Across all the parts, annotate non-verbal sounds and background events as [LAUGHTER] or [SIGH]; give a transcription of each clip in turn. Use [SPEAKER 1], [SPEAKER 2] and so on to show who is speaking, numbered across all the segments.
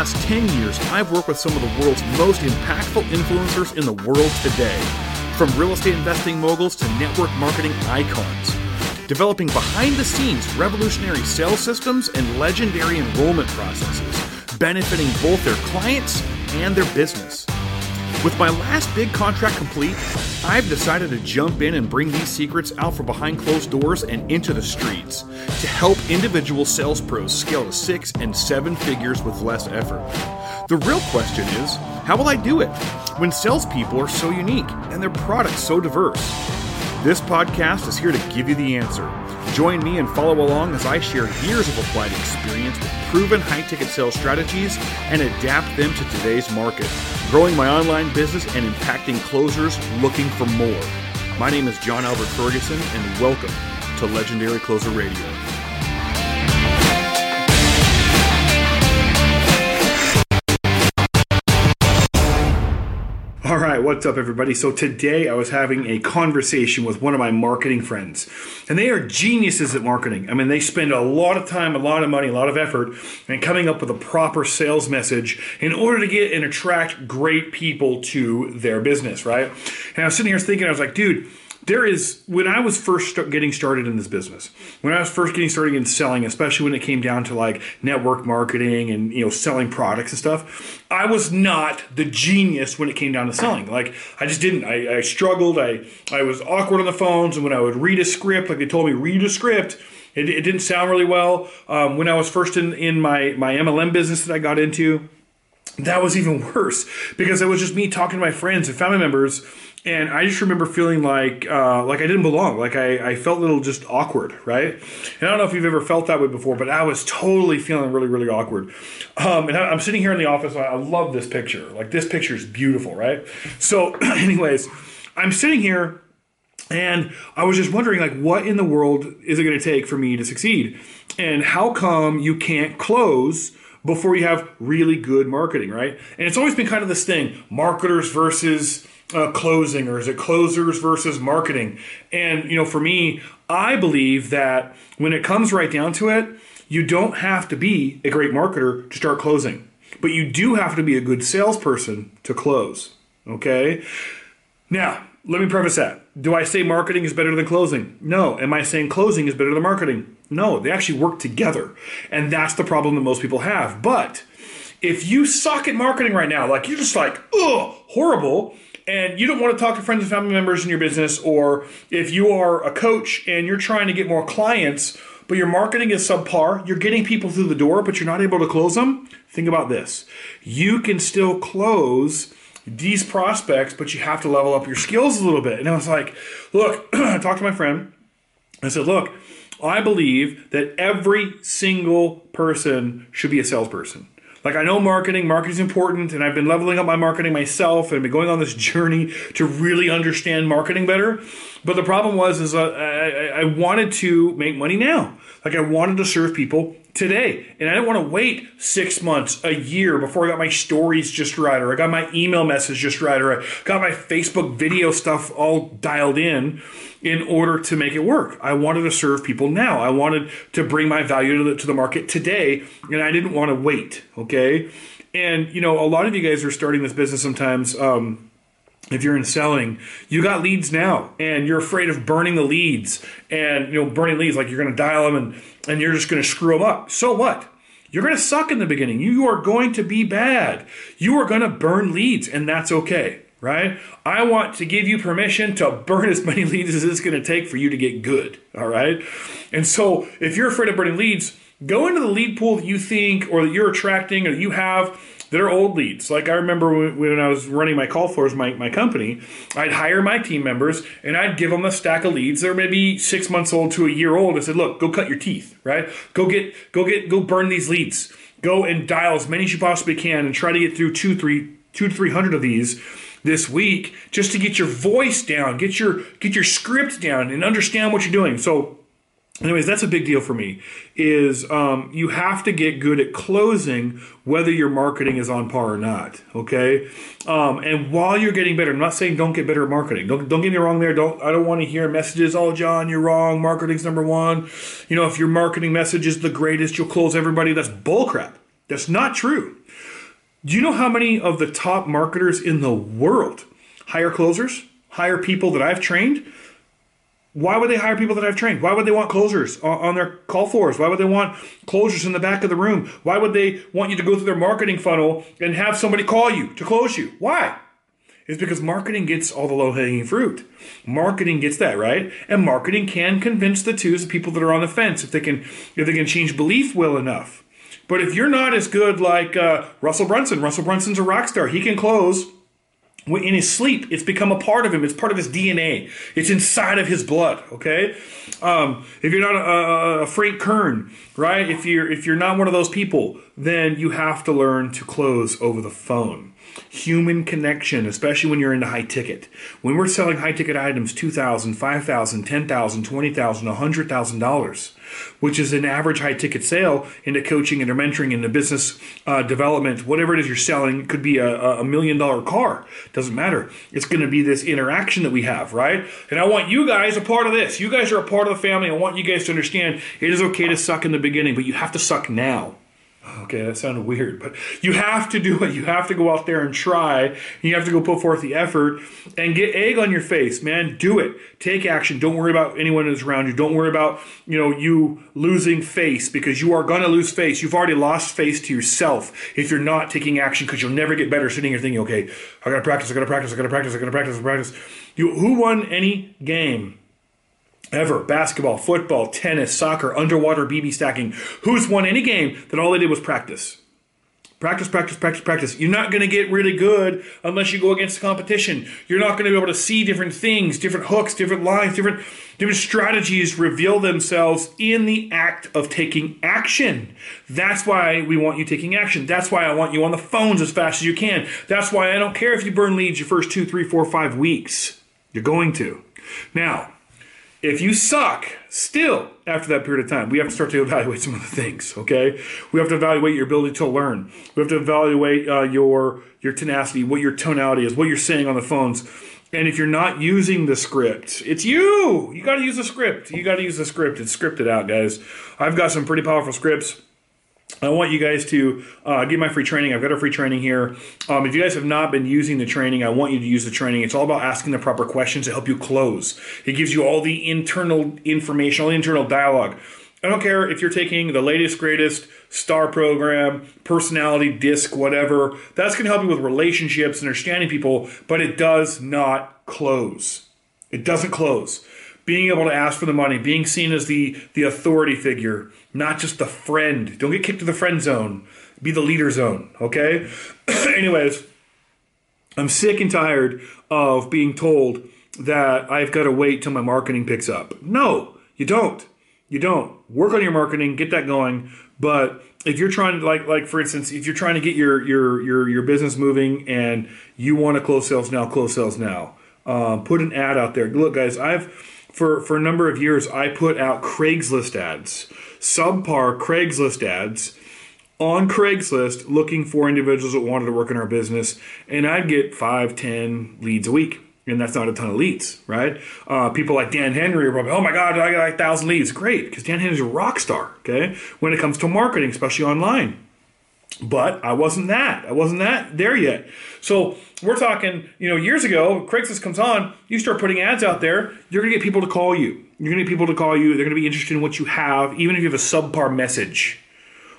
[SPEAKER 1] Last 10 years, I've worked with some of the world's most impactful influencers in the world today, from real estate investing moguls to network marketing icons, developing behind the scenes revolutionary sales systems and legendary enrollment processes, benefiting both their clients and their business. With my last big contract complete, I've decided to jump in and bring these secrets out from behind closed doors and into the streets to help individual sales pros scale to six and seven figures with less effort. The real question is how will I do it when salespeople are so unique and their products so diverse? This podcast is here to give you the answer. Join me and follow along as I share years of applied experience with proven high ticket sales strategies and adapt them to today's market, growing my online business and impacting closers looking for more. My name is John Albert Ferguson, and welcome to Legendary Closer Radio. What's up, everybody? So, today I was having a conversation with one of my marketing friends, and they are geniuses at marketing. I mean, they spend a lot of time, a lot of money, a lot of effort in coming up with a proper sales message in order to get and attract great people to their business, right? And I was sitting here thinking, I was like, dude, there is when I was first getting started in this business, when I was first getting started in selling, especially when it came down to like network marketing and you know selling products and stuff, I was not the genius when it came down to selling. Like I just didn't. I, I struggled. I I was awkward on the phones, and when I would read a script, like they told me read a script. It, it didn't sound really well. Um, when I was first in, in my, my MLM business that I got into, that was even worse because it was just me talking to my friends and family members and I just remember feeling like uh, like I didn't belong, like I, I felt a little just awkward, right? And I don't know if you've ever felt that way before, but I was totally feeling really really awkward. Um, and I, am sitting here in the office. I love this picture. Like this picture is beautiful, right? So, [CLEARS THROAT] anyways, I'm sitting here. And I was just wondering, like, what in the world is it going to take for me to succeed? And how come you can't close before you have really good marketing, right? And it's always been kind of this thing marketers versus uh, closing or is it closers versus marketing? And, you know, for me, I believe that when it comes right down to it, you don't have to be a great marketer to start closing, but you do have to be a good salesperson to close. Okay? Now, let me preface that. Do I say marketing is better than closing? No. Am I saying closing is better than marketing? No. They actually work together. And that's the problem that most people have. But if you suck at marketing right now, like you're just like, ugh, horrible, and you don't want to talk to friends and family members in your business, or if you are a coach and you're trying to get more clients, but your marketing is subpar, you're getting people through the door, but you're not able to close them, think about this. You can still close these prospects, but you have to level up your skills a little bit. And I was like, look, [CLEARS THROAT] I talked to my friend. I said, look, I believe that every single person should be a salesperson. Like I know marketing, marketing is important, and I've been leveling up my marketing myself and been going on this [LAUGHS] journey to really understand marketing better. But the problem was, is uh, I, I wanted to make money now. Like I wanted to serve people today, and I didn't want to wait six months, a year before I got my stories just right, or I got my email message just right, or I got my Facebook video stuff all dialed in in order to make it work. I wanted to serve people now. I wanted to bring my value to the, to the market today, and I didn't want to wait. Okay. And, you know, a lot of you guys are starting this business sometimes. Um, if you're in selling, you got leads now and you're afraid of burning the leads and, you know, burning leads, like you're going to dial them and, and you're just going to screw them up. So what? You're going to suck in the beginning. You are going to be bad. You are going to burn leads, and that's okay right? I want to give you permission to burn as many [LAUGHS] leads as it's going to take for you to get good, all right? And so if you're afraid of burning leads, go into the lead pool that you think or that you're attracting or you have that are old leads. Like I remember when I was running my call floors, my, my company, I'd hire my team members and I'd give them a stack of leads. They're maybe six months old to a year old. I said, look, go cut your teeth, right? Go get, go get, go burn these leads. Go and dial as many as you possibly can and try to get through two, three, two to three hundred of these this week just to get your voice down, get your get your script down, and understand what you're doing. So, anyways, that's a big deal for me. Is um, you have to get good at closing, whether your marketing is on par or not. Okay, um, and while you're getting better, I'm not saying don't get better at marketing. Don't don't get me wrong there. Don't I don't want to hear messages. Oh, John, you're wrong. Marketing's number one. You know, if your marketing message is the greatest, you'll close everybody. That's bullcrap. That's not true. Do you know how many of the top marketers in the world hire closers, hire people that I've trained? Why would they hire people that I've trained? Why would they want closers on their call floors? Why would they want closers in the back of the room? Why would they want you to go through their marketing funnel and have somebody call you to close you? Why? It's because marketing gets all the low hanging fruit. Marketing gets that right, and marketing can convince the twos, the people that are on the fence, if they can, if they can change belief well enough. But if you're not as good like uh, Russell Brunson, Russell Brunson's a rock star. He can close in his sleep. It's become a part of him. It's part of his DNA. It's inside of his blood. Okay. Um, if you're not a, a, Frank Kern, right? If you're if you're not one of those people, then you have to learn to close over the phone human connection, especially when you're into high ticket. When we're selling high ticket items, $2,000, $5,000, $10,000, $20,000, $100,000, which is an average high ticket sale into coaching, into mentoring, into business uh, development, whatever it is you're selling, it could be a, a million dollar car. Doesn't matter. It's going to be this interaction that we have, right? And I want you guys a part of this. You guys are a part of the family. I want you guys to understand it is okay to suck in the beginning, but you have to suck now. Okay, that sounded weird, but you have to do it. You have to go out there and try. You have to go put forth the effort and get egg on your face, man. Do it. Take action. Don't worry about anyone who's around you. Don't worry about, you know, you losing face because you are going to lose face. You've already lost face to yourself if you're not taking action because you'll never get better sitting here thinking, okay, I got to practice, I got to practice, I got to practice, I got to practice, I got to practice. You, who won any game ever basketball, football, tennis, soccer, underwater BB stacking. Who's won any game that all they did was practice? Practice, practice, practice, practice. You're not going to get really good unless you go against the competition. You're not going to be able to see different things, different hooks, different lines, different different strategies reveal themselves in the act of taking action. That's why we want you taking action. That's why I want you on the phones as fast as you can. That's why I don't care if you burn leads your first two, three, four, five weeks. You're going to. Now, if you suck still after that period of time, we have to start to evaluate some of the things. Okay, we have to evaluate your ability to learn. We have to evaluate uh, your your tenacity, what your tonality is, what you're saying on the phones. And if you're not using the script, it's you. You got to use the script. You got to use the script. It's scripted out, guys. I've got some pretty powerful scripts I want you guys to uh, get my free training. I've got a free training here. Um, if you guys have not been using the training, I want you to use the training. It's all about asking the proper questions to help you close. It gives you all the internal information, all the internal dialogue. I don't care if you're taking the latest, greatest star program, personality disc, whatever. That's going to help you with relationships, understanding people, but it does not close. It doesn't close being able to ask for the money, being seen as the the authority figure, not just the friend. Don't get kicked to the friend zone. Be the leader zone. Okay. [CLEARS THROAT] Anyways, I'm sick and tired of being told that I've got to wait till my marketing picks up. No, you don't. You don't. Work on your marketing, get that going. But if you're trying to like like for instance, if you're trying to get your your your your business moving and you want to close sales now, close sales now. Uh, put an ad out there. Look, guys, I've for for a number of years I put out Craigslist ads, subpar Craigslist ads on Craigslist looking for individuals that wanted to work in our business, and I'd get five, ten leads a week. And that's not a ton of leads, right? Uh, people like Dan Henry are probably, oh my God, I got like a thousand leads. Great, because Dan Henry's a rock star, okay? When it comes to marketing, especially online. But I wasn't that. I wasn't that there yet. So we're talking, you know, years ago, Craigslist comes on, you start putting ads out there, you're to get people to call you. You're to get people to call you. They're to be interested in what you have, even if you have a subpar message.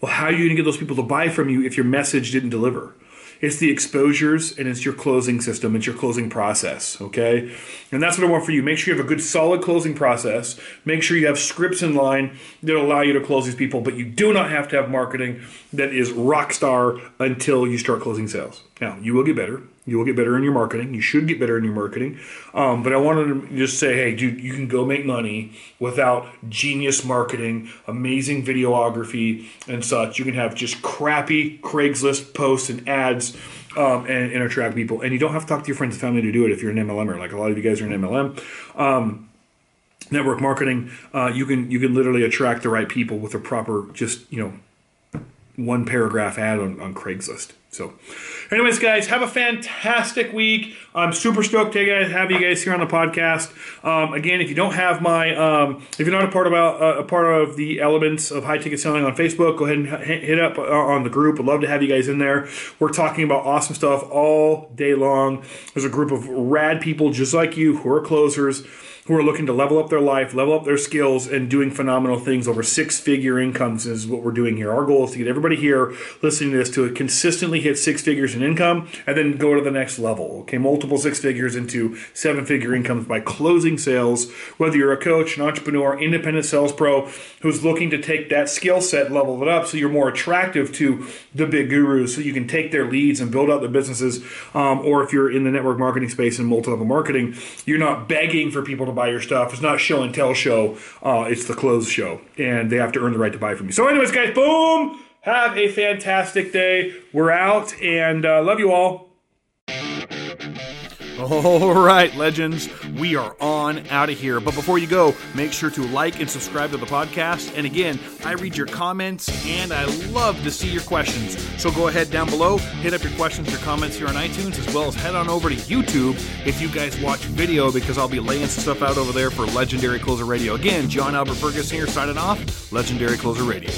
[SPEAKER 1] Well, how are you to get those people to buy from you if your message didn't deliver? It's the exposures and it's your closing system, it's your closing process, okay? And that's what I want for you. Make sure you have a good solid closing process. Make sure you have scripts in line that allow you to close these people, but you do not have to have marketing that is rock star until you start closing sales. Now, you will get better. You will get better in your marketing. You should get better in your marketing. Um, but I wanted to just say, hey, dude, you can go make money without genius marketing, amazing videography, and such. You can have just crappy Craigslist posts and ads um, and, and, attract people. And you don't have to talk to your friends and family to do it if you're an MLMer. Like a lot of you guys are an MLM. Um, network marketing, uh, you can you can literally attract the right people with a proper just you know one paragraph ad on, on Craigslist. So, anyways, guys, have a fantastic week. I'm super stoked to have you guys here on the podcast. Um, again, if you don't have my, um, if you're not a part about uh, a part of the elements of high ticket selling on Facebook, go ahead and hit up uh, on the group. I'd love to have you guys in there. We're talking about awesome stuff all day long. There's a group of rad people just like you who are closers who are looking to level up their life, level up their skills, and doing phenomenal things over six figure incomes is what we're doing here. Our goal is to get everybody here listening to this to consistently hit six figures in income and then go to the next level. Okay, multiple six figures into seven figure incomes by closing sales. Whether you're a coach, an entrepreneur, independent sales pro who's looking to take that skill set, level it up so you're more attractive to the big gurus so you can take their leads and build out their businesses. Um, or if you're in the network marketing space and multi level marketing, you're not begging for people to buy your stuff. It's not show and tell show. Uh, it's the close show, and they have to earn the right to buy from you. So, anyways, guys, boom. Have a fantastic day. We're out, and uh, love you all. All right, legends, we are on out of here. But before you go, make sure to like and subscribe to the podcast. And again, I read your comments and I love to see your questions. So go ahead down below, hit up your questions, your comments here on iTunes, as well as head on over to YouTube if you guys watch video because I'll be laying some stuff out over there for Legendary Closer Radio. Again, John Albert Ferguson here signing off, Legendary Closer Radio.